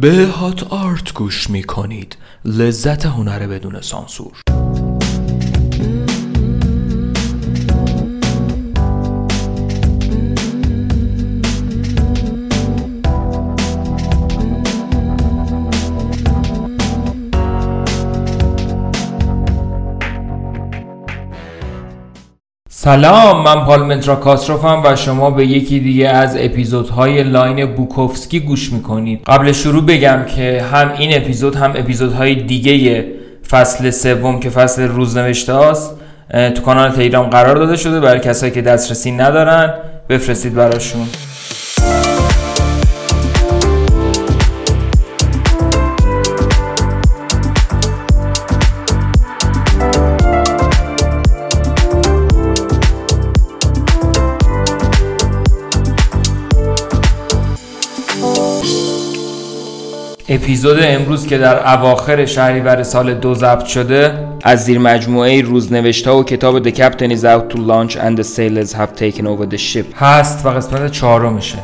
به هات آرت گوش می کنید لذت هنر بدون سانسور. سلام من پالمنترا کاسروفم و شما به یکی دیگه از اپیزودهای لاین بوکوفسکی گوش می‌کنید. قبل شروع بگم که هم این اپیزود هم اپیزودهای دیگه فصل سوم که فصل روزنوشته است تو کانال تلگرام قرار داده شده برای کسایی که دسترسی ندارن بفرستید براشون. اپیزود امروز که در اواخر شهریور سال دو ضبط شده از زیر مجموعه روزنوشته و کتاب The Captain is out to launch and the sailors have taken over the ship. هست و قسمت چهارمشه.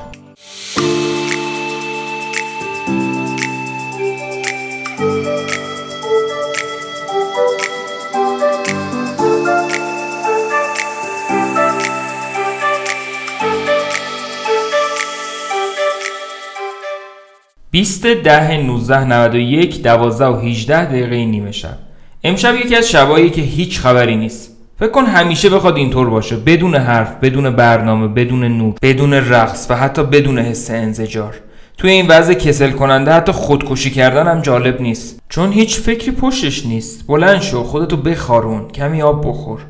بیست ده 19 91 12 و 18 دقیقه نیمه شب. امشب یکی از شبایی که هیچ خبری نیست. فکر کن همیشه بخواد اینطور باشه. بدون حرف بدون برنامه بدون نور بدون رقص و حتی بدون حس انزجار. توی این وضع کسل کننده حتی خودکشی کردن هم جالب نیست. چون هیچ فکری پشتش نیست. بلند شو خودتو بخارون کمی آب بخور.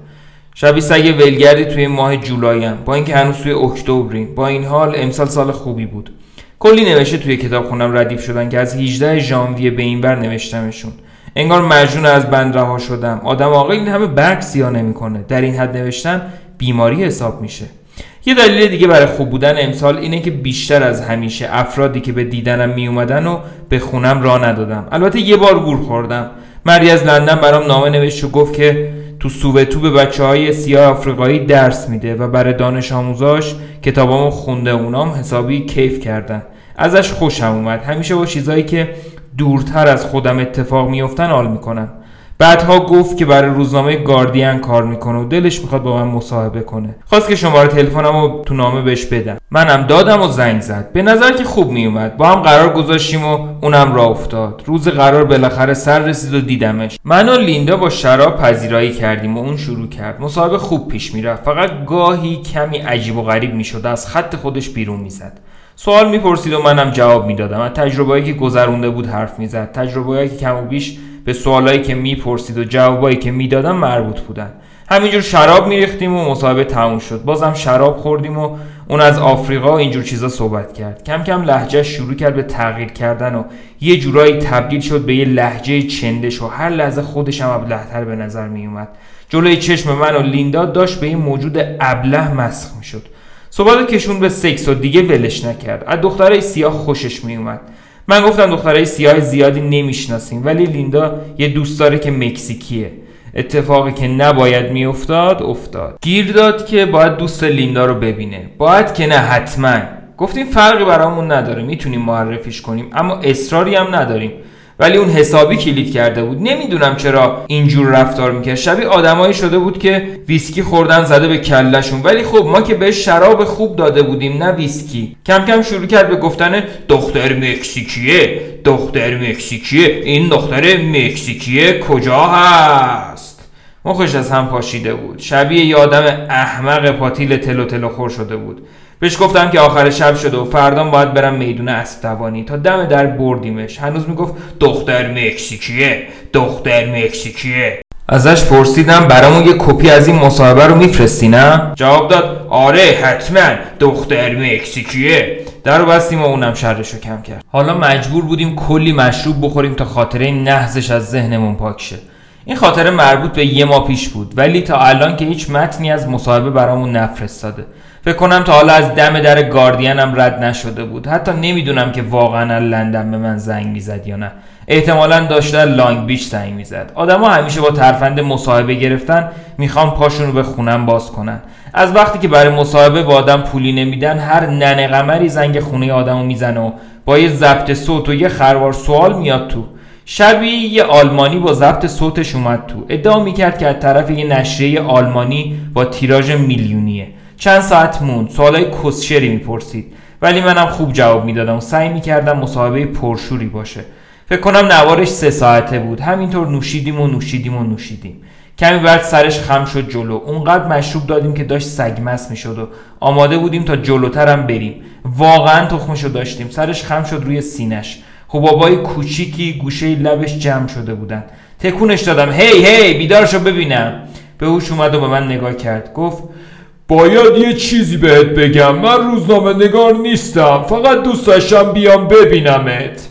شبی سگ ولگردی توی ماه جولایم با اینکه هنوز توی اکتبریم. با این حال امسال سال خوبی بود. کلی نوشته توی کتاب خونم ردیف شدن که از 18 ژانویه به این بر نوشتمشون. انگار مجنون از بند رها شدم. آدم آقا این همه برگ سیاه نمی‌کنه. در این حد نوشتن بیماری حساب میشه. یه دلیل دیگه برای خوب بودن امسال اینه که بیشتر از همیشه افرادی که به دیدنم می اومدن و به خونم را ندادم. البته یه بار گور خوردم. مردی از لندن برام نامه نوشت و گفت که تو سووتو به بچه های سیاه آفریقایی درس میده و برای دانش آموزاش کتابامو خونده اونام حسابی کیف کردن. ازش خوشم اومد. همیشه با چیزایی که دورتر از خودم اتفاق میفتن حال می‌کنم. بعدها گفت که برای روزنامه گاردین کار می‌کنه و دلش می‌خواد با من مصاحبه کنه. خواست که شماره تلفنم رو تو نامه بهش بدم. منم دادم و زنگ زد. به نظر که خوب میومد با هم قرار گذاشتیم و اونم را افتاد. روز قرار بالاخره سر رسید و دیدمش. من و لیندا با شراب پذیرایی کردیم و اون شروع کرد. مصاحبه خوب پیش می‌رفت. فقط گاهی کمی عجیب و غریب می‌شد از خط خودش بیرون می‌زد. سوال می‌پرسید و منم جواب می‌دادم. از تجربه‌ای که گذرونده بود حرف می‌زد. تجربه‌ای که کم و بیش به سوالایی که می‌پرسید و جوابایی که می‌دادم مربوط بودن. همینجور شراب میریختیم و مصاحبه تموم شد. بازم شراب خوردیم و اون از آفریقا و اینجور چیزا صحبت کرد. کم کم لحجه شروع کرد به تغییر کردن و یه جورایی تبدیل شد به یه لحجه چندش و هر لحظه خودش هم ابلهتر به نظر میومد جلوی چشم من و لیندا داشت به این موجود ابله مسخ می‌شد. صحبت کشوند به سکس و دیگه ولش نکرد. از دخترای سیاه خوشش میومد من گفتم دخترای سیاه زیادی نمی‌شناسیم ولی لیندا یه دوست داره که مکزیکیه. اتفاقی که نباید میافتاد افتاد. گیر داد که باید دوست لیندا رو ببینه. باید که نه حتما. گفتیم فرقی برامون نداره می‌تونیم معرفیش کنیم اما اصراری هم نداریم. ولی اون حسابی کلید کرده بود. نمی‌دونم چرا اینجور رفتار می‌کرد. شبیه آدمایی شده بود که ویسکی خوردن زده به کلشون ولی خب ما که بهش شراب خوب داده بودیم نه ویسکی. کم کم شروع کرد به گفتن دختر مکزیکیه دختر مکزیکیه. این دختر مکزیکیه کجا هست؟ مخش از هم پاشیده بود. شبیه یه آدم احمق پاتیل تلو تلو خور شده بود. بهش گفتم که آخر شب شده و فردان باید برم میدون اسب دوانی تا دم در بردیمش. هنوز می‌گفت دختر مکزیکیه دختر مکزیکیه. ازش پرسیدم برامون یه کپی از این مصاحبه رو میفرستی نه؟ جواب داد آره حتما دختر مکزیکیه. در رو بستیم و اونم شرش رو کم کرد. حالا مجبور بودیم کلی مشروب بخوریم تا خاطره نحزش از ذهنمون پاک شه. این خاطره مربوط به یه ما پیش بود ولی تا الان که هیچ متنی از مصاحبه برامون نفرستاده. فکر کنم تا حالا از دم در گاردینم رد نشده بود. حتی نمی‌دونم که واقعا لندن به من زنگ می‌زد یا نه. احتمالا داشته لانگ بیچ زنگ می‌زد. آدما همیشه با ترفند مصاحبه گرفتن می‌خوان پاشون رو به خونم باز کنن. از وقتی که برای مصاحبه با آدم پولی نمیدن هر ننه قمری زنگ خونه آدمو می‌زنه و با یه ضبط صوت و یه خروار سوال میاد تو. شبی یه آلمانی با ضبط صوتش اومد تو. ادعا می‌کرد که از طرف یه نشریه آلمانی با تیراژ میلیونیه. چند ساعت موند. سوالای کسشری می‌پرسید. ولی منم خوب جواب می‌دادم. و سعی می‌کردم مصاحبه پرشوری باشه. فکر کنم نوارش سه ساعته بود. همینطور نوشیدیم و نوشیدیم و نوشیدیم. کمی بعد سرش خم شد جلو. اونقدر مشروب دادیم که داشت سگمس می‌شد و آماده بودیم تا جلوترم بریم. واقعا تخمشو داشتیم. سرش خم شد روی سینش. حبابای کوچیکی گوشه لبش جمع شده بودن. تکونش دادم. هی هی بیدارشو ببینم. به هوش اومد و به من نگاه کرد. گفت باید یه چیزی بهت بگم. من روزنامه نگار نیستم. فقط دوست داشتم بیام ببینمت.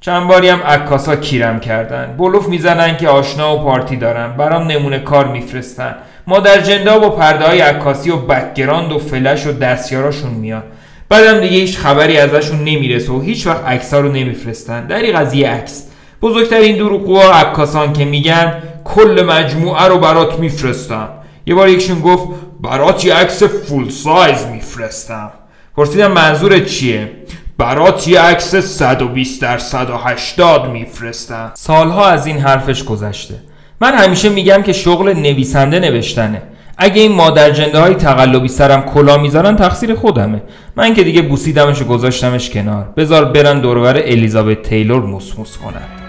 چند باری هم عکاسا کیرم کردن. بلوف می‌زنن که آشنا و پارتی دارن. برام نمونه کار میفرستن. مادر جندا با پرده های عکاسی و بکگراند و فلش و دستیاراشون میاد. بعدم دیگه هیچ خبری ازشون نمی‌رسه و هیچ وقت عکسا رو نمیفرستن. دریغ از یه عکس. بزرگترین دروغگوها عکاسان که میگن کل مجموعه رو برات میفرستم. یه بار یکشون گفت برات یه عکس فول سایز میفرستم. پرسیدم منظورت چیه؟ برات یه عکس 120 در 180 میفرستم. سالها از این حرفش گذشته. من همیشه میگم که شغل نویسنده نوشتنه. اگه این مادر جنده های تقلبی سرم کلا می‌ذارن تقصیر خودمه. من که دیگه بوسیدمش و گذاشتمش کنار. بذار برن دورور الیزابت تیلور موسموس کنن.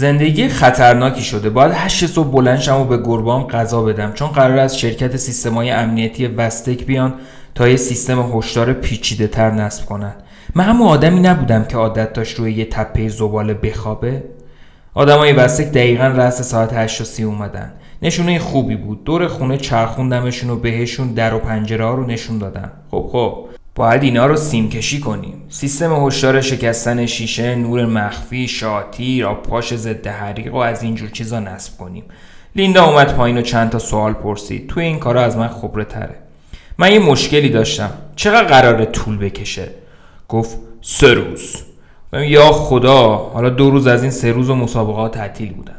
زندگی خطرناکی شده. باید هشت صبح بلند شم و به گربام غذا بدم. چون قرار از شرکت سیستمای امنیتی وستک بیان تا یه سیستم هشدار پیچیده تر نصب کنن. من هم آدمی نبودم که عادت داشت روی یه تپه زباله بخوابه. آدمای وستک دقیقا رأس ساعت 8 و 30 اومدن. نشونه خوبی بود. دور خونه چرخوندمشون و بهشون در و پنجره ها رو نشون دادم خب خب. باید اینا رو سیم کشی کنیم. سیستم هشدار شکستن شیشه نور مخفی شاتی را پاش ضد حریق و از اینجور چیزا نصب کنیم. لیندا اومد پایین و چند تا سوال پرسید. توی این کارا از من خبره تره. من یه مشکلی داشتم. چقدر قراره طول بکشه؟ گفت سه روز. یا خدا حالا دو روز از این سه روز و مسابقات تعطیل بودن.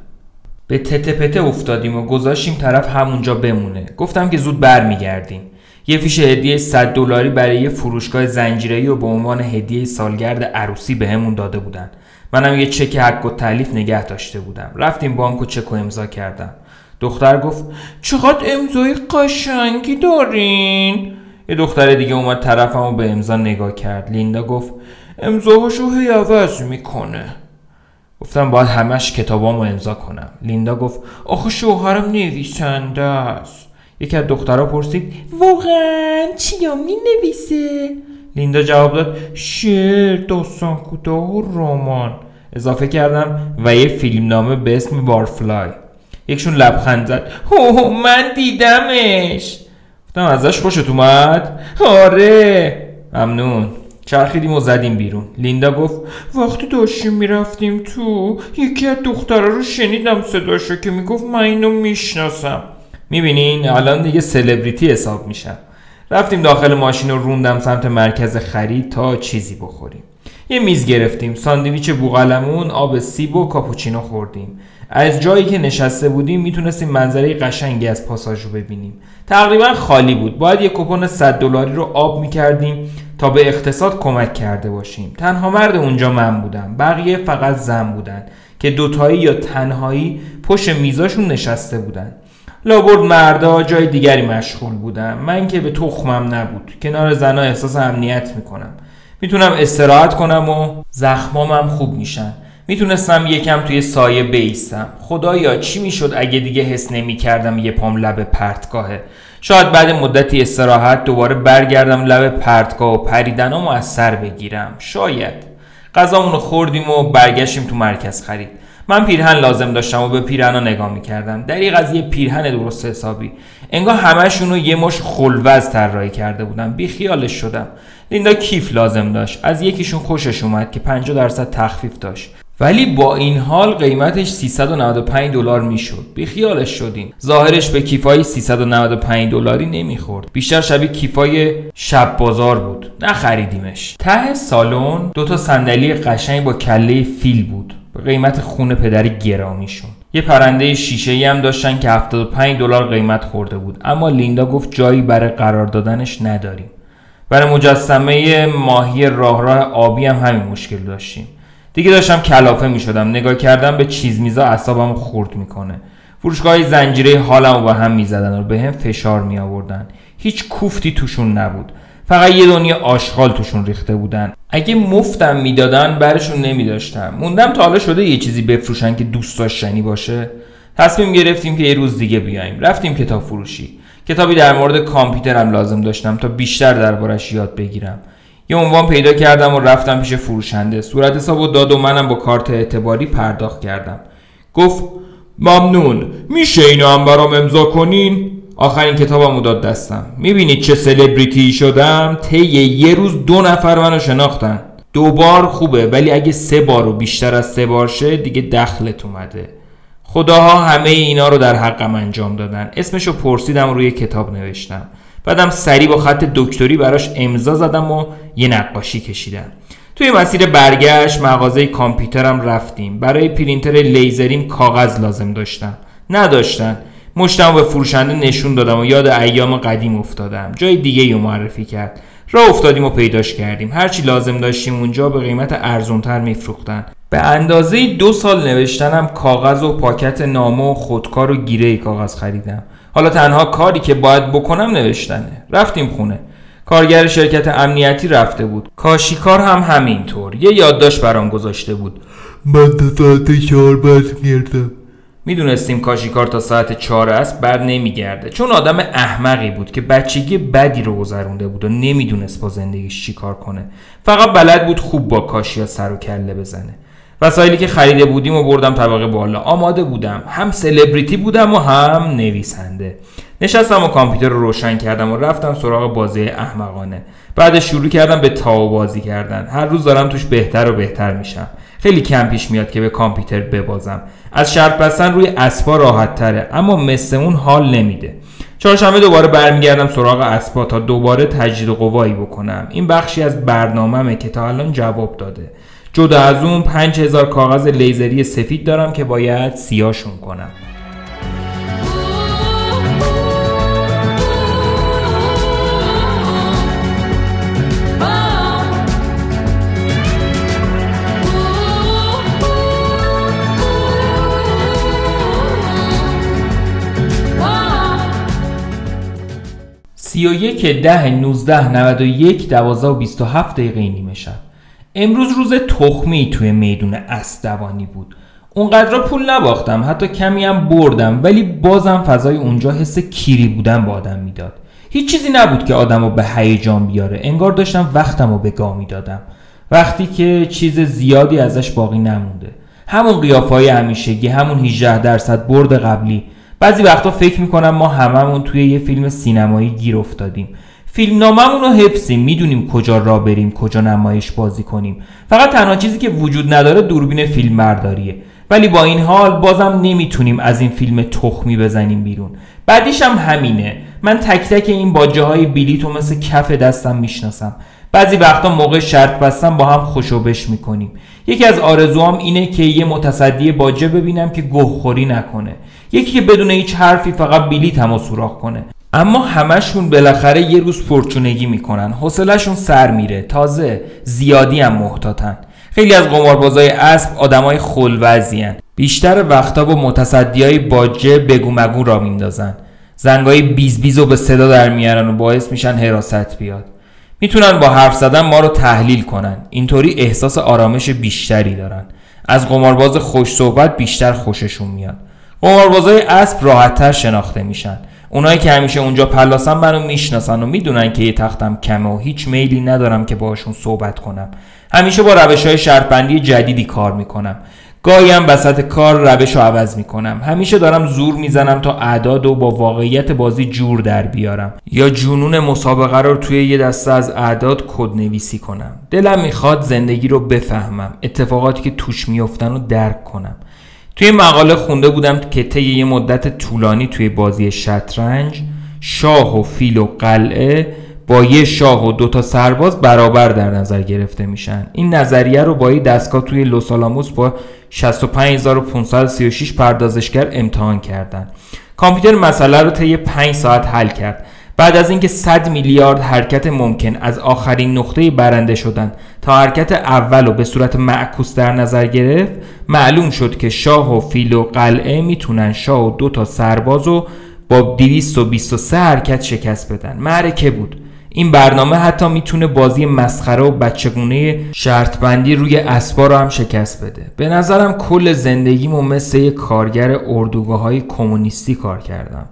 به تته افتادیم و گذاشتیم طرف همونجا بمونه. گفتم که زود برمیگردیم. یه فیش هدیه 100 دلاری برای یه فروشگاه زنجیره‌ای و به عنوان هدیه سالگرد عروسی بهمون داده بودن. منم یه چک حق و تعلیف نگه داشته بودم. رفتیم بانک و چک و امضا کردم. دختر گفت چقدر امضای قشنگی دارین؟ یه دختر دیگه اومد طرفم و به امضا نگاه کرد. لیندا گفت امضاهاشو هی عوض می‌کنه. گفتم باید همش کتابامو امضا کنم. لیندا گفت آخه شوهرم نویسنده است. یکی از دخترها پرسید واقعا چیا می نویسه؟ لیندا جواب داد شعر داستان کوتاه و رمان. اضافه کردم و یه فیلمنامه به اسم بارفلای. یکشون لبخند زد هو من دیدمش. گفتم ازش خوشت اومد؟ آره. ممنون. چرخیدیم و زدیم بیرون. لیندا گفت وقتی داشتیم می‌رفتیم تو یکی از دخترها رو شنیدم صداشو که می‌گفت من اینو می‌شناسم. می‌بینین الان دیگه سلبریتی حساب میشم رفتیم داخل ماشین و روندم سمت مرکز خرید تا چیزی بخوریم. یه میز گرفتیم ساندویچ بوغلمون آب سیب و کاپوچینو خوردیم. از جایی که نشسته بودیم می‌تونستیم منظره قشنگی از پاساژ رو ببینیم. تقریبا خالی بود. باید یه کپون 100 دلاری رو آب می‌کردیم تا به اقتصاد کمک کرده باشیم. تنها مرد اونجا من بودم. بقیه فقط زن بودن که دوتایی یا تنهایی پشت میزاشون نشسته بودن. لابرد مردا جای دیگری مشغول بودم من که به تخمم نبود. کنار زنا احساس امنیت می‌کنم. می‌تونم استراحت کنم و زخمامم خوب میشن. می‌تونستم یکم توی سایه بیستم. خدایا چی می‌شد اگه دیگه حس نمی‌کردم یه پام لب پرتگاهه؟ شاید بعد مدتی استراحت دوباره برگردم لب پرتگاه و پریدنامو از سر بگیرم. شاید. غذامونو خوردیم و برگشتیم تو مرکز خرید. من پیرهن لازم داشتم و به پیرهن نگاه می‌کردم. دریق از یه پیرهن درست حسابی. انگار همشون رو یه مش خلوز طراحی کرده بودم بی خیالش شدم. لیندا کیف لازم داشت. از یکیشون خوشش اومد که 50 درصد تخفیف داشت. ولی با این حال قیمتش 395 دلار می‌شد. بیخیالش شدیم. ظاهرش به کیفای 395 دلاری نمی‌خورد. بیشتر شبیه کیفای شب بازار بود. نخریدیمش. ته سالن دو تا صندلی قشنگ با کله فیل بود. قیمت خون پدر گرامیشون. یه پرنده شیشه ای هم داشتن که 75 دلار قیمت خورده بود. اما لیندا گفت جایی برای قرار دادنش نداریم. برای مجسمه ماهی راه راه آبی هم همین مشکل داشتیم. دیگه داشتم کلافه می شدم نگاه کردم به چیز میزا اعصابم خورد می‌کنه. فروشگاه زنجیره حالم رو به هم می‌زدن و به هم فشار می آوردن هیچ کوفتی توشون نبود. فقط یه دنیا آشغال توشون ریخته بودن. اگه مفتم می‌دادن برشون نمیداشتم. موندم تا حالا شده یه چیزی بفروشن که دوست داشتنی باشه. تصمیم گرفتیم که یه روز دیگه بیایم. رفتیم کتاب فروشی. کتابی در مورد کامپیوترم لازم داشتم تا بیشتر دربارش یاد بگیرم. یه عنوان پیدا کردم و رفتم پیش فروشنده. صورت حساب و داد و منم با کارت اعتباری پرداخت کردم. گفت ممنون. میشه اینو هم برام امضا کنین؟ آخرین کتابم داد دستم. می‌بینید چه سلبریتی شدم؟ طی یه روز دو نفر منو شناختن. دو بار خوبه ولی اگه سه بار و بیشتر از سه بار شه دیگه دخلت اومده. خداها همه اینا رو در حقم انجام دادن. اسمشو پرسیدم روی کتاب نوشتم. بعدم سریع با خط دکتری براش امضا زدم و یه نقاشی کشیدم. توی مسیر برگشت مغازه کامپیوترم رفتیم. برای پرینتر لیزریم کاغذ لازم داشتم. نداشتن. مشتم به فروشنده نشون دادم و یاد ایام قدیم افتادم. جای دیگه رو معرفی کرد. راه افتادیم و پیداش کردیم. هرچی لازم داشتیم اونجا به قیمت ارزونتر میفروختن. به اندازه دو سال نوشتنم کاغذ و پاکت نامه و خودکار و گیره کاغذ خریدم. حالا تنها کاری که باید بکنم نوشتنه. رفتیم خونه. کارگر شرکت امنیتی رفته بود. کاشیکار هم همینطور. یه یادداشت برام گذاشته بود. من تا ساعت چهار برمیگردم می‌دونستیم کاشیکار تا ساعت چهار است بر نمیگرده. چون آدم احمقی بود که بچگی بدی رو گذرونده بود و نمی‌دونست با زندگیش چیکار کنه. فقط بلد بود خوب با کاشیا سر و کله بزنه. وسایلی که خریده بودیم و بردم طبقه بالا. آماده بودم. هم سلبریتی بودم و هم نویسنده. نشستم و کامپیوتر رو روشن کردم و رفتم سراغ بازی احمقانه. بعد شروع کردم به تاو بازی کردن. هر روز دارم توش بهتر و بهتر میشم. خیلی کم پیش میاد که به کامپیوتر ببازم. از شرط بستن روی اسبا راحت تره اما مثل اون حال نمیده. چهارشنبه دوباره برمیگردم سراغ اسبا تا دوباره تجدید قوایی بکنم. این بخشی از برنامهمه که تا الان جواب داده. جدا از اون 5000 کاغذ لیزری سفید دارم که باید سیاشون کنم. سی و یک ده نوزده نود و یک دوازده و بیست و هفت دقیقه نیمه شب. امروز روز تخمی توی میدون اسدوانی بود. اونقدر پول نباختم حتی کمی هم بردم ولی بازم فضای اونجا حس کیری بودن با آدم می‌داد. هیچ چیزی نبود که آدم رو به هیجان بیاره. انگار داشتم وقتم رو به گاه می‌دادم. وقتی که چیز زیادی ازش باقی نمونده. همون قیافه های همیشگی همون 18 درصد برد قبلی. بعضی وقتا فکر می‌کنم ما هممون توی یه فیلم سینمایی گیر افتادیم. فیلم رو حفظیم می‌دونیم کجا را بریم کجا نمایش بازی کنیم. فقط تنها چیزی که وجود نداره دوربین فیلم برداریه ولی با این حال بازم نمی‌تونیم از این فیلم تخمی بزنیم بیرون. بعدیش هم همینه. من تک تک این باجه های بلیتو مثل کف دستم می‌شناسم. بعضی وقتا موقع شرط بستن با هم خوشوبش می‌کنیم. یکی از آرزوام اینه که یه متصدی باجه ببینم که گهخوری نکنه. یکی که بدون هیچ حرفی فقط بلیت هم سوراخ کنه. اما همشون بالاخره یه روز پرچونگی می‌کنن. حوصلهشون سر میره. تازه زیادی هم محتاطن. خیلی از قماربازای اسب آدمای خلوزیان بیشتر وقتا با متصدی های باجه بگو مگو را میندازن. زنگای بیز بیز و به صدا در میارن و باعث میشن حراست بیاد. می‌تونن با حرف زدن ما رو تحلیل کنن. اینطوری احساس آرامش بیشتری دارن. از قمارباز خوش صحبت بیشتر خوششون میاد. قماربازای اسب راحتتر شناخته میشن. اونایی که همیشه اونجا پلاسن منو می‌شناسن و می‌دونن که یه تختم کمه و هیچ میلی ندارم که باشون صحبت کنم. همیشه با روش های شرطبندی جدیدی کار می‌کنم. گاهی هم وسط کار روش رو عوض می‌کنم. همیشه دارم زور می‌زنم تا اعداد و با واقعیت بازی جور در بیارم. یا جنون مسابقه رو توی یه دسته از اعداد کد نویسی کنم. دلم می‌خواد زندگی رو بفهمم. اتفاقاتی که توش میافتن رو درک کنم. توی مقاله خونده بودم که طی یه مدت طولانی توی بازی شطرنج شاه و فیل و قلعه با یه شاه و دو تا سرباز برابر در نظر گرفته میشن. این نظریه رو با یه دستگاه توی لوسالاموس با 65536 پردازشگر امتحان کردن. کامپیوتر مسئله رو طی 5 ساعت حل کرد. بعد از اینکه 100 میلیارد حرکت ممکن از آخرین نقطه برنده شدن تا حرکت اول رو به صورت معکوس در نظر گرفت معلوم شد که شاه و فیل و قلعه می‌تونن شاه و دو تا سرباز رو با 223 حرکت شکست بدن. معرکه بود. این برنامه حتی می‌تونه بازی مسخره و بچگونه شرط بندی روی اسبا رو هم شکست بده. به نظرم کل زندگیمو مثل یک کارگر اردوگاه های کمونیستی کار کردم.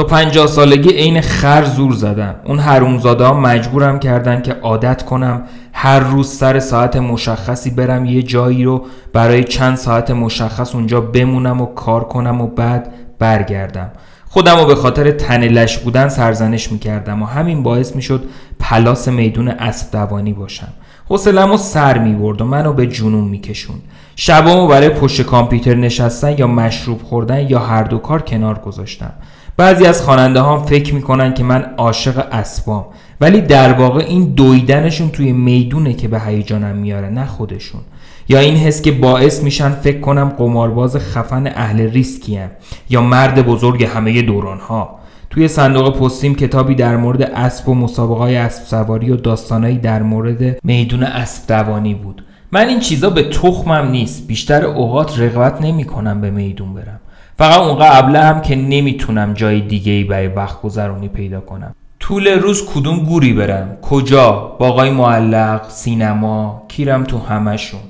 تا پنجاه سالگی عین خر زور زدم اون حرومزاده ها مجبورم کردن که عادت کنم هر روز سر ساعت مشخصی برم یه جایی رو برای چند ساعت مشخص اونجا بمونم و کار کنم و بعد برگردم. خودم رو به خاطر تنلش بودن سرزنش می‌کردم و همین باعث می‌شد پلاس میدون اسب دوانی باشم. حوصلم سر می‌برد و منو به جنون میکشون شبامو برای پشت کامپیوتر نشستن یا مشروب خوردن یا هر دو کار کنار گذاشتم. بعضی از خواننده ها فکر می‌کنن که من عاشق اسبام ولی در واقع این دویدنشون توی می‌دونه که به هیجانم میاره نه خودشون. یا این حس که باعث میشن فکر کنم قمارباز خفن اهل ریسکیم یا مرد بزرگ همه دوران ها توی صندوق پستیم کتابی در مورد اسب و مسابقه های اسب سواری و داستانایی در مورد میدون اسب دوانی بود. من این چیزا به تخمم نیست. بیشتر اوقات رغبت نمی کنم به میدون برم. فقط اونقدر ابله هم که نمی‌تونم جای دیگه ای برای وقت گذرونی پیدا کنم. طول روز کدوم گوری برم؟ کجا؟ باقای معلق سینما کیرم تو همشون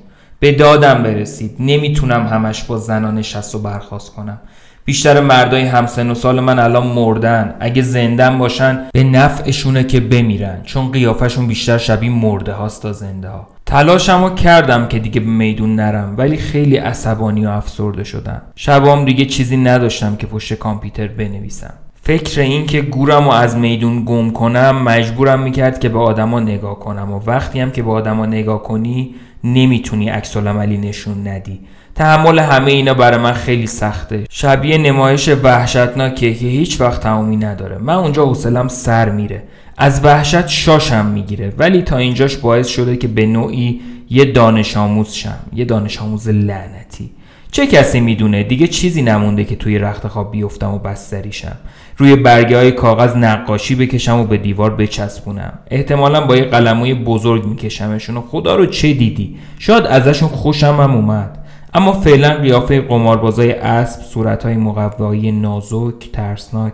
به دادم برسید. نمی‌تونم همش با زنان نشست و برخواست کنم. بیشتر مردای همسن و سال من الان مردن. اگه زندن باشن به نفعشونه که بمیرن. چون قیافشون بیشتر شبیه مرده هاست تا زنده ها. تلاشمو کردم که دیگه به میدون نرم ولی خیلی عصبانی و افسرده شدم. شبام دیگه چیزی نداشتم که پشت کامپیوتر بنویسم. فکر این که گورم و از میدون گم کنم مجبورم می‌کرد که به آدما نگاه کنم و وقتی هم که به آدما نگاه کنی نمی‌تونی عکس عملی نشون ندی. تحمل همه اینا برای من خیلی سخته. شبیه نمایش وحشتناکیه که هیچ وقت تمومی نداره. من اونجا حوصلم سر میره. از وحشت شاشم می‌گیره. ولی تا اینجاش باعث شده که به نوعی یه دانش آموز شم یه دانش آموز لعنتی. چه کسی می‌دونه؟ دیگه چیزی نمونده که توی رخت خواب بیفتم و بستریشم روی برگه های کاغذ نقاشی بکشم و به دیوار بچسبونم. احتمالا با یه قلموی بزرگ میکشمشون و خدا رو چه دیدی؟ شاید ازشون خوشم هم اومد. اما فعلا قیافه قماربازای اسب صورتهای مقوایی نازک ترسناک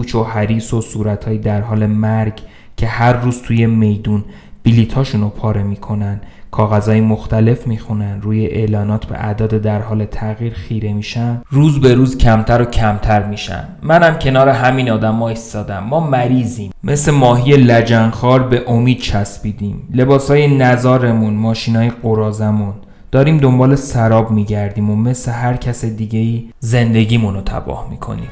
پوچ و حریس و صورتهای در حال مرگ که هر روز توی میدون بلیتاشون رو پاره می‌کنن کاغذهای مختلف می‌خونن روی اعلانات به اعداد در حال تغییر خیره میشن روز به روز کمتر و کمتر میشن. منم کنار همین آدم ایستادم. ما مریضیم. مثل ماهی لجنخار به امید چسبیدیم. لباسای نزارمون ماشینای قرازمون. داریم دنبال سراب میگردیم و مثل هر کس دیگه ای زندگیمون رو تباه می‌کنیم.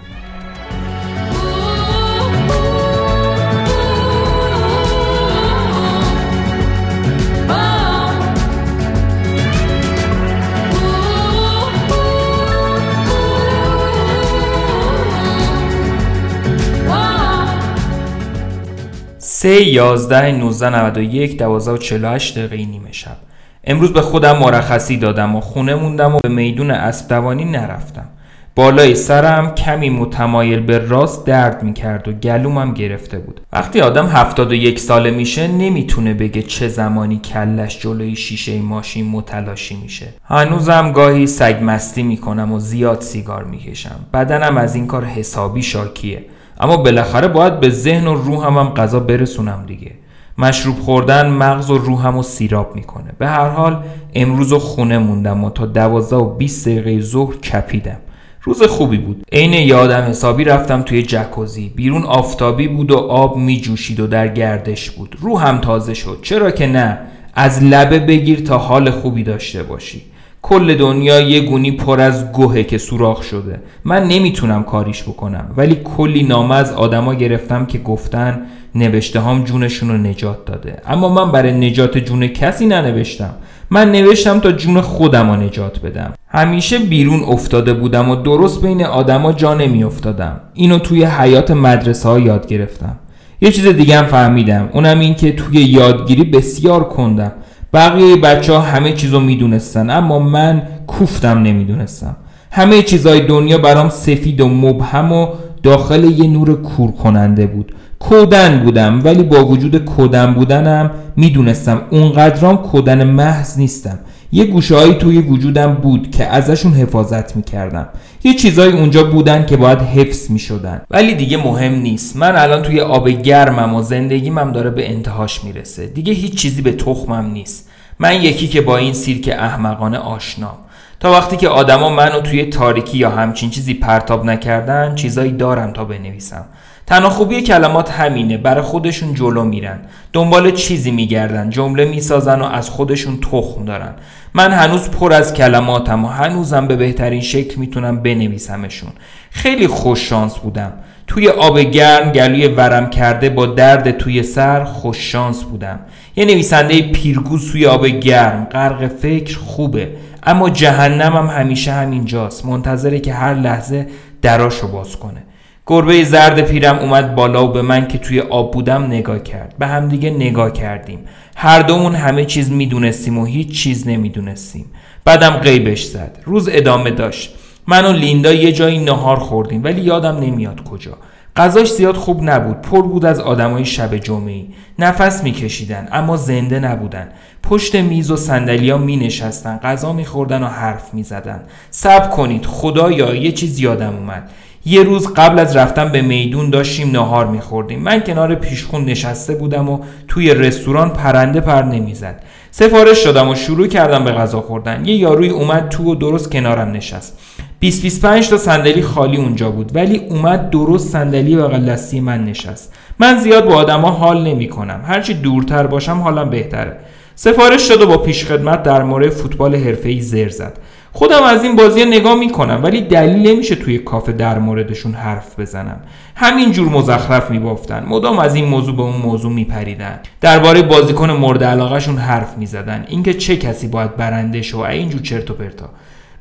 سه یازده 19 یک دوازده و چلا دقیقه نیمه شب. امروز به خودم مرخصی دادم و خونه موندم و به میدون اسب دوانی نرفتم. بالای سرم کمی متمایل به راست درد می‌کرد و گلومم گرفته بود. وقتی آدم هفتاد و یک ساله میشه نمی‌تونه بگه چه زمانی کلش جلوی شیشه ماشین متلاشی میشه. هنوزم گاهی سگ مستی می‌کنم و زیاد سیگار می‌کشم. بدنم از این کار حسابی شاکیه. اما بالاخره باید به ذهن و روحم هم غذا برسونم دیگه. مشروب خوردن مغز و روحم رو سیراب می‌کنه. به هر حال امروز خونه موندم و تا دوازده و 20 دقیقه ظهر کپیدم. روز خوبی بود. عین یادم حسابی رفتم توی جکوزی. بیرون آفتابی بود و آب میجوشید و در گردش بود. روحم تازه شد. چرا که نه؟ از لبه بگیر تا حال خوبی داشته باشی. کل دنیا یه گونی پر از گوهه که سوراخ شده. من نمی‌تونم کاریش بکنم ولی کلی نامه از آدما گرفتم که گفتن نوشته هام جونشون رو نجات داده. اما من برای نجات جون کسی ننوشتم. من نوشتم تا جون خودم رو نجات بدم. همیشه بیرون افتاده بودم و درست بین آدما جا نمی افتادم اینو توی حیات مدرسه ها یاد گرفتم. یه چیز دیگه هم فهمیدم. اونم این که توی یادگیری بسیار کندم. بقیه بچه ها همه چیزو می‌دونستن اما من کوفتم نمی‌دونستم. همه چیزای دنیا برام سفید و مبهم و داخل یه نور کور کننده بود. کودن بودم ولی با وجود کودن بودنم می‌دونستم اونقدرام کودن محض نیستم. یه گوشه توی وجودم بود که ازشون حفاظت می‌کردم. یه چیزایی اونجا بودن که باید حفظ می‌شدن. ولی دیگه مهم نیست. من الان توی آب گرمم و زندگیمم داره به انتهاش می‌رسه. دیگه هیچ چیزی به تخمم نیست. من یکی که با این سیرک احمقانه آشنام. تا وقتی که آدما منو توی تاریکی یا همچین چیزی پرتاب نکردن چیزایی دارم تا بنویسم. تنها خوبی کلمات همینه برای خودشون جلو میرن. دنبال چیزی میگردن جمله می‌سازن و از خودشون تخم دارن. من هنوز پر از کلماتم و هنوزم به بهترین شکل می‌تونم بنویسمشون. خیلی خوش شانس بودم. توی آب گرم گلوی ورم کرده با درد توی سر خوش شانس بودم. یه نویسنده پیرگوز توی آب گرم. غرق فکر خوبه. اما جهنمم هم همیشه همینجاست. منتظره که هر لحظه دراشو باز کنه. گربه زرد پیرم اومد بالا و به من که توی آب بودم نگاه کرد. به همدیگه نگاه کردیم. هر دومون همه چیز می‌دونستیم و هیچ چیز نمی‌دونستیم. بعدم غیبش زد. روز ادامه داشت. من و لیندا یه جایی نهار خوردیم ولی یادم نمیاد کجا. غذاش زیاد خوب نبود. پر بود از آدمای شب جمعه نفس میکشیدن اما زنده نبودن. پشت میز و صندلیا می نشستن غذا میخوردن و حرف می‌زدن. صبر کنید خدایا یه چیز یادم اومد. یه روز قبل از رفتن به میدون داشتیم نهار میخوردیم. من کنار پیشخون نشسته بودم و توی رستوران پرنده پر نمی‌زد. سفارش شدم و شروع کردم به غذا خوردن. یه یاروی اومد تو و درست کنارم نشست. 20 25 تا صندلی خالی اونجا بود ولی اومد درست صندلی بغل دستی من نشست. من زیاد با آدما حال نمی کنم هرچی دورتر باشم حالم بهتره. سفارش شد و با پیشخدمت در مورد فوتبال حرفه‌ای زر زد. خودم از این بازی نگاه می‌کنم ولی دلیل نمیشه توی کافه در موردشون حرف بزنم. همین جور مزخرف میبافتن. مدام از این موضوع به اون موضوع میپریدن. درباره بازیکن مورد علاقهشون حرف می‌زدن. اینکه چه کسی باید برنده شو اینجور چرت و پرتا.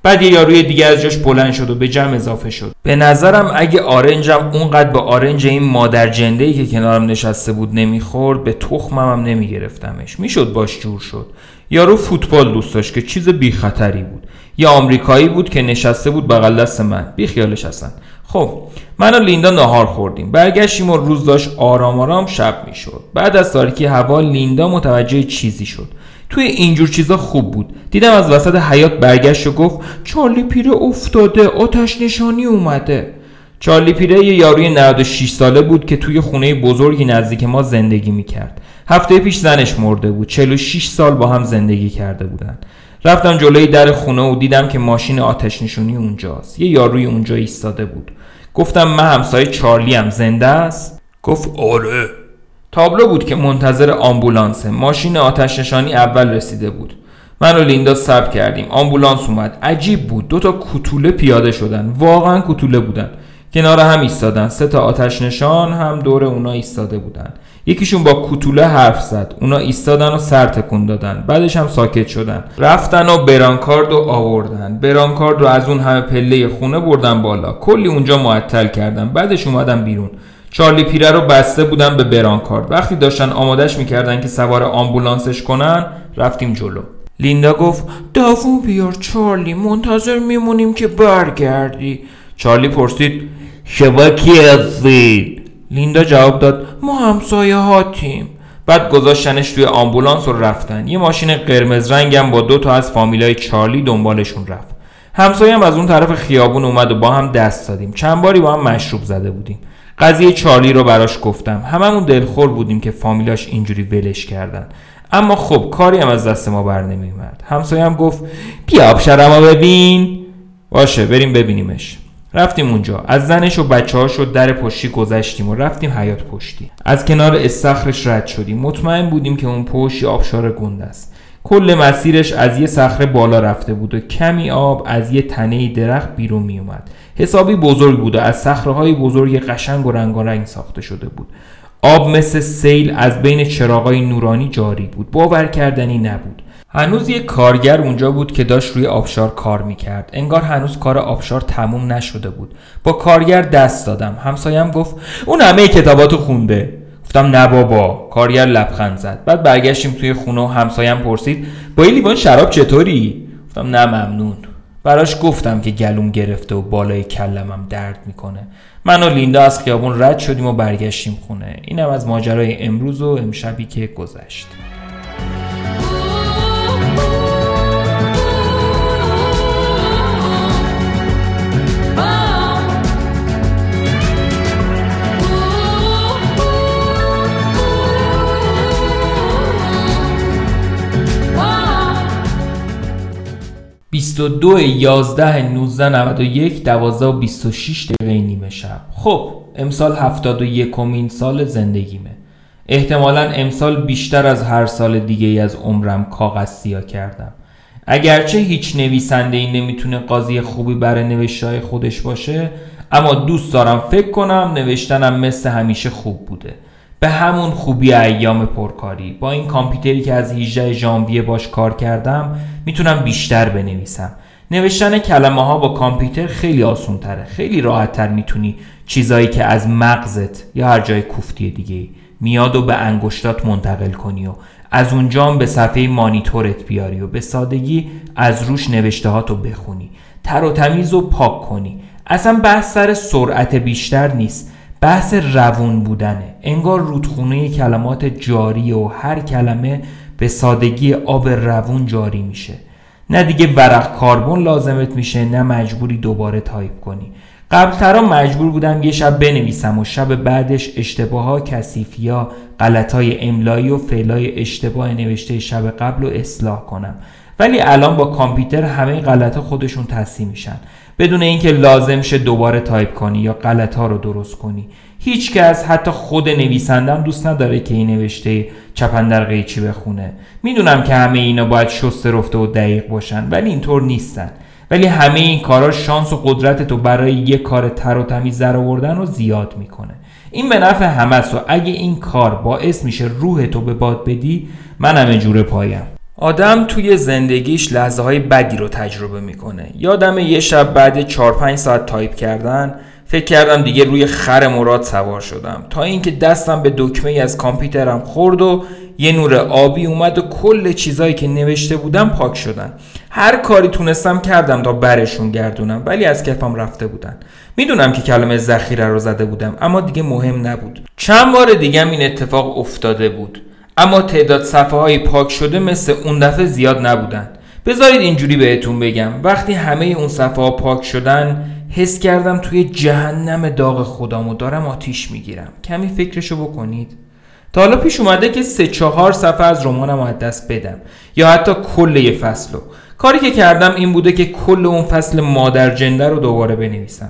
بعد یه یاروی دیگه از جاش بلند شد و به جمع اضافه شد. به نظرم اگه آرنجم اونقدر به آرنج این مادر جنده ای که کنارم نشسته بود نمی‌خورد به تخمم هم نمیگرفتمش. می‌شد باش جور شد. یارو فوتبال دوست داشت که چیز بی خطری بود. یه آمریکایی بود که نشسته بود بغل دست من. بی خیالش هستن خب من و لیندا نهار خوردیم. برگشتیم و روز داشت آرام آرام شب می‌شد. بعد از تاریکی هوا لیندا متوجه چیزی شد. توی اینجور چیزا خوب بود. دیدم از وسط حیات برگشت و گفت چارلی پیره افتاده آتش نشانی اومده. چارلی پیره یه یاروی 96 ساله بود که توی خونه بزرگی نزدیک ما زندگی می‌کرد. هفته پیش زنش مرده بود. 46 سال با هم زندگی کرده بودن. رفتم جلوی در خونه و دیدم که ماشین آتش نشونی اونجاست. یه یاروی اونجا ایستاده بود. گفتم من همسایه چارلی هم زنده است؟ گفت آره. تابلو بود که منتظر آمبولانسه. ماشین آتش نشانی اول رسیده بود. من و لیندا سب کردیم. آمبولانس اومد. عجیب بود. دو تا کوتوله پیاده شدن. واقعا کوتوله بودن. کنار هم ایستادن. سه تا آتش نشان هم دور اونا ایستاده بودن. یکیشون با کوتوله حرف زد. اونا ایستادن و سر تکون دادن. بعدش هم ساکت شدن. رفتن و برانکارد رو آوردن. برانکارد رو از اون همه پله خونه بردن بالا. کلی اونجا معطل کردن. بعدش اومدن بیرون. چارلی پیره رو بسته بودن به برانکارد. وقتی داشتن آمادش می‌کردن که سوار آمبولانسش کنن رفتیم جلو. لیندا گفت داوون بیار چارلی منتظر میمونیم که برگردی. چارلی پرسید شما کی هستید لیندا جواب داد ما همسایه هاتیم. بعد گذاشتنش توی آمبولانس و رفتن. یه ماشین قرمز رنگم با دو تا از فامیلای چارلی دنبالشون رفت. همسایه از اون طرف خیابون اومد و با هم دست دادیم چند باری با هم مشروب زده بودیم. قضیه چارلی رو براش گفتم. هممون دلخور بودیم که فامیلاش اینجوری ولش کردن. اما خب کاری هم از دست ما بر نمیومد همسایه گفت بیا آبشرمو ببین. باشه بریم ببینیمش. رفتیم اونجا. از زنش و بچه هاش در پشتی گذشتیم و رفتیم حیات پشتی. از کنار استخرش رد شدیم. مطمئن بودیم که اون پشتی آبشار گنده است. کل مسیرش از یه صخره بالا رفته بود و کمی آب از یه تنه درخت بیرون می اومد حسابی بزرگ بود و از صخره های بزرگ قشنگ و رنگارنگ ساخته شده بود. آب مثل سیل از بین چراغای نورانی جاری بود. باور کردنی نبود. هنوز یک کارگر اونجا بود که داشت روی آبشار کار می‌کرد. انگار هنوز کار آبشار تموم نشده بود. با کارگر دست دادم. همسایم گفت اون همه کتاباتو خونده. گفتم نه بابا. کارگر لبخند زد. بعد برگشتیم توی خونه و همسایم پرسید با این لیوان شراب چطوری؟ گفتم نه ممنون. براش گفتم که گلوم گرفته و بالای کلمم درد می‌کنه. من و لیندا از خیابون رد شدیم و برگشتیم خونه. اینم از ماجرای امروز و امشبی که گذشت. بیست و دو یازده نوزده نود و یک دوازده و بیست و شیش دقیقه نیمه شب. خب امسال هفتاد و یکمین سال زندگیمه. احتمالا امسال بیشتر از هر سال دیگه از عمرم کاغذ سیا کردم. اگرچه هیچ نویسنده ای نمی‌تونه قاضی خوبی برای نوشتهای خودش باشه اما دوست دارم فکر کنم نوشتنم مثل همیشه خوب بوده. به همون خوبی ایام پرکاری. با این کامپیوتری که از 18 ژانویه باش کار کردم می‌تونم بیشتر بنویسم. نوشتن کلمه ها با کامپیوتر خیلی آسون تره خیلی راحت تر می‌تونی چیزایی که از مغزت یا هر جای کوفتی دیگه میاد و به انگشتات منتقل کنی و از اونجا به صفحه مانیتورت بیاری و به سادگی از روش نوشته هاتو بخونی. تر و تمیز و پاک کنی. اصلا بحث سر سرعت بیشتر نیست. بحث روون بودنه. انگار رودخونه کلمات جاری و هر کلمه به سادگی آب روون جاری میشه. نه دیگه ورق کاربن لازمت میشه نه مجبوری دوباره تایپ کنی. قبلترا مجبور بودم یه شب بنویسم و شب بعدش اشتباه ها کثیفی ها غلط های املایی و فعلای اشتباه نوشته شب قبل رو اصلاح کنم. ولی الان با کامپیوتر همه غلط خودشون تصحیح میشن. بدون اینکه لازم شه دوباره تایپ کنی یا غلط ها رو درست کنی. هیچکس حتی خود نویسندم دوست نداره که این نوشته چپ اندر قیچی بخونه. می‌دونم که همه اینا باید شسته رفته و دقیق باشن ولی اینطور نیستن. ولی همه این کارا شانس و قدرت تو برای یه کار تر و تمیز در آوردن رو زیاد می‌کنه. این به نفع همه و اگه این کار باعث میشه روح تو به باد بدی من همه جوره پایم. آدم توی زندگیش لحظه های بدی رو تجربه می‌کنه. یادم یه شب بعد 4 5 ساعت تایپ کردن فکر کردم دیگه روی خر مراد سوار شدم. تا اینکه دستم به دکمه‌ای از کامپیوترم خورد و یه نور آبی اومد و کل چیزایی که نوشته بودم پاک شدن. هر کاری تونستم کردم تا برشون گردونم ولی از کفم رفته بودن. می‌دونم که کلمه ذخیره رو زده بودم اما دیگه مهم نبود. چند بار دیگه این اتفاق افتاده بود. اما تعداد صفحه های پاک شده مثل اون دفعه زیاد نبودن. بذارید اینجوری بهتون بگم. وقتی همه اون صفحه ها پاک شدن حس کردم توی جهنم داغ خودمو دارم آتیش می‌گیرم. کمی فکرشو بکنید. تا حالا پیش اومده که سه چهار صفحه از رمانم از دست بدم. یا حتی کل یه فصلو. کاری که کردم این بوده که کل اون فصل مادر جنده رو دوباره بنویسم.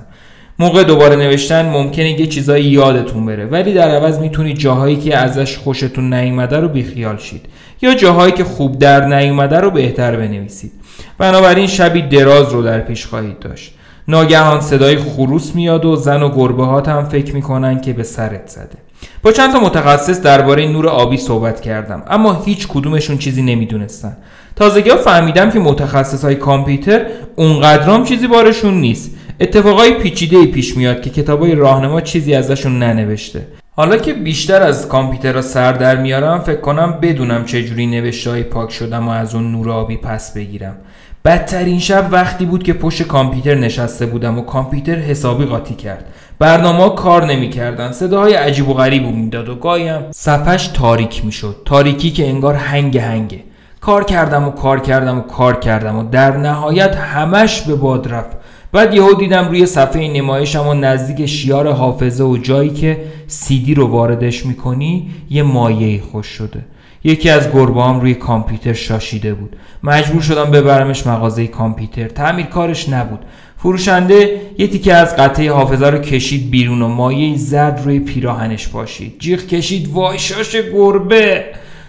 موقع دوباره نوشتن ممکنه یه چیزایی یادتون بره. ولی در عوض می‌تونید جاهایی که ازش خوشتون نیومده رو بیخیال شید. یا جاهایی که خوب در نیومده رو بهتر بنویسید. بنابراین شبی دراز رو در پیش خواهید داشت. ناگهان صدای خروس میاد و زن و گربه هم فکر می‌کنن که به سرت زده. با چند تا متخصص درباره نور آبی صحبت کردم اما هیچ کدومشون چیزی نمی‌دونستن. تازگی ها فهمیدم که متخصص های کامپیوتر اونقدرام چیزی بارشون نیست. اتفاقای پیچیده پیش میاد که کتابای راهنما چیزی ازشون ننوشته. حالا که بیشتر از کامپیوتر سر در میارم فکر کنم بدونم چجوری نوشته های پاک شدم و از اون نور آبی پس بگیرم. بدترین شب وقتی بود که پشت کامپیوتر نشسته بودم و کامپیوتر حسابی قاطی کرد. برنامه کار نمی‌کردن صداهای عجیب و غریب می‌داد و گایم صفش تاریک می‌شد. تاریکی که انگار هنگ هنگه. کار کردم و کار کردم و کار کردم و در نهایت همش به باد رفت. بعد یهو دیدم روی صفحه نمایشم و نزدیک شیار حافظه و جایی که سیدی رو واردش می‌کنی یه مایه خوش شده. یکی از گربه روی کامپیوتر شاشیده بود. مجبور شدم ببرمش مغازه کامپیوتر. تعمیر کارش نبود. فروشنده یه تیکه از قطعه حافظه رو کشید بیرون و مایه زرد روی پیراهنش پاشید. جیغ کشید وای شاش گربه!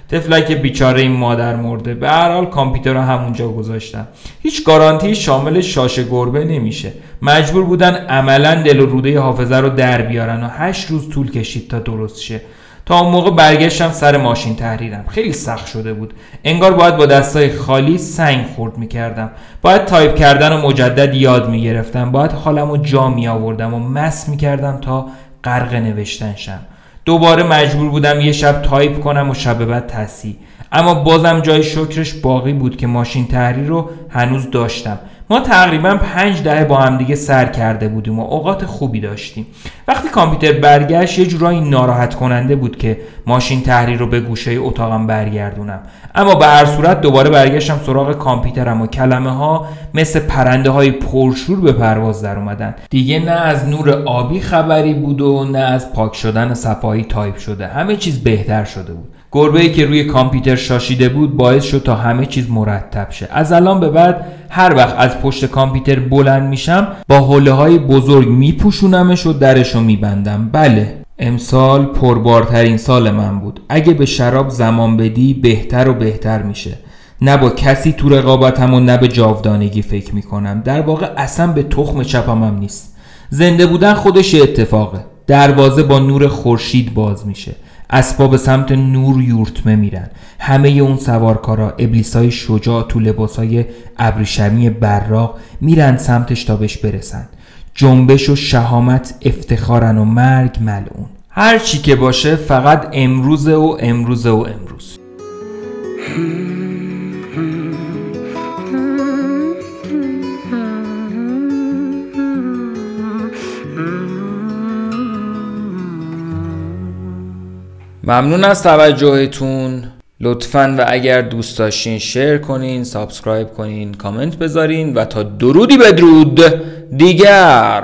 تفلک بیچاره این مادر مرده به هر حال کامپیوتر رو همونجا گذاشتم هیچ گارانتی شامل شاشه گربه نمیشه. مجبور بودن عملا دل و روده حافظه رو در بیارن و هشت روز طول کشید تا درست شه. تا اون موقع برگشتم سر ماشین تحریرم. خیلی سخت شده بود. انگار باید با دستای خالی سنگ خورد می‌کردم. باید تایپ کردن و مجدد یاد می‌گرفتم. باید حالم و جا می آوردم و مست می‌کردم تا غرق نوشتن شم دوباره مجبور بودم یه شب تایپ کنم و شب بعد تصحیح اما بازم جای شکرش باقی بود که ماشین تحریر رو هنوز داشتم. ما تقریبا پنج دهه با هم دیگه سر کرده بودیم و اوقات خوبی داشتیم. وقتی کامپیوتر برگشت یه جورایی ناراحت کننده بود که ماشین تحریر رو به گوشه اتاقم برگردونم. اما به هر صورت دوباره برگشتم سراغ کامپیوترم و کلمه ها مثل پرنده های پرشور به پرواز در اومدن. دیگه نه از نور آبی خبری بود و نه از پاک شدن صفحه‌های تایپ شده. همه چیز بهتر شده بود. گربه که روی کامپیوتر شاشیده بود باعث شد تا همه چیز مرتب شه. از الان به بعد هر وقت از پشت کامپیوتر بلند میشم با حوله های بزرگ میپوشونمش و درش رو میبندم. بله امسال پربارترین سال من بود. اگه به شراب زمان بدی بهتر و بهتر میشه. نه با کسی تو رقابتم و نه به جاودانگی فکر می‌کنم. در واقع اصلا به تخم چپم هم نیست. زنده بودن خودش اتفاقه. دروازه با نور خورشید باز میشه. اسباب سمت نور یورتمه میرن. همه اون سوارکارا ابلیسای شجاع تو لباسای ابریشمی براق میرن سمتش تا بهش برسن. جنبش و شهامت افتخارن و مرگ ملعون. هر چی که باشه فقط امروزه و امروزه و امروز. ممنون از توجهتون. لطفا و اگر دوست داشتین share کنین subscribe کنین کامنت بذارین و تا درودی بدرود دیگر.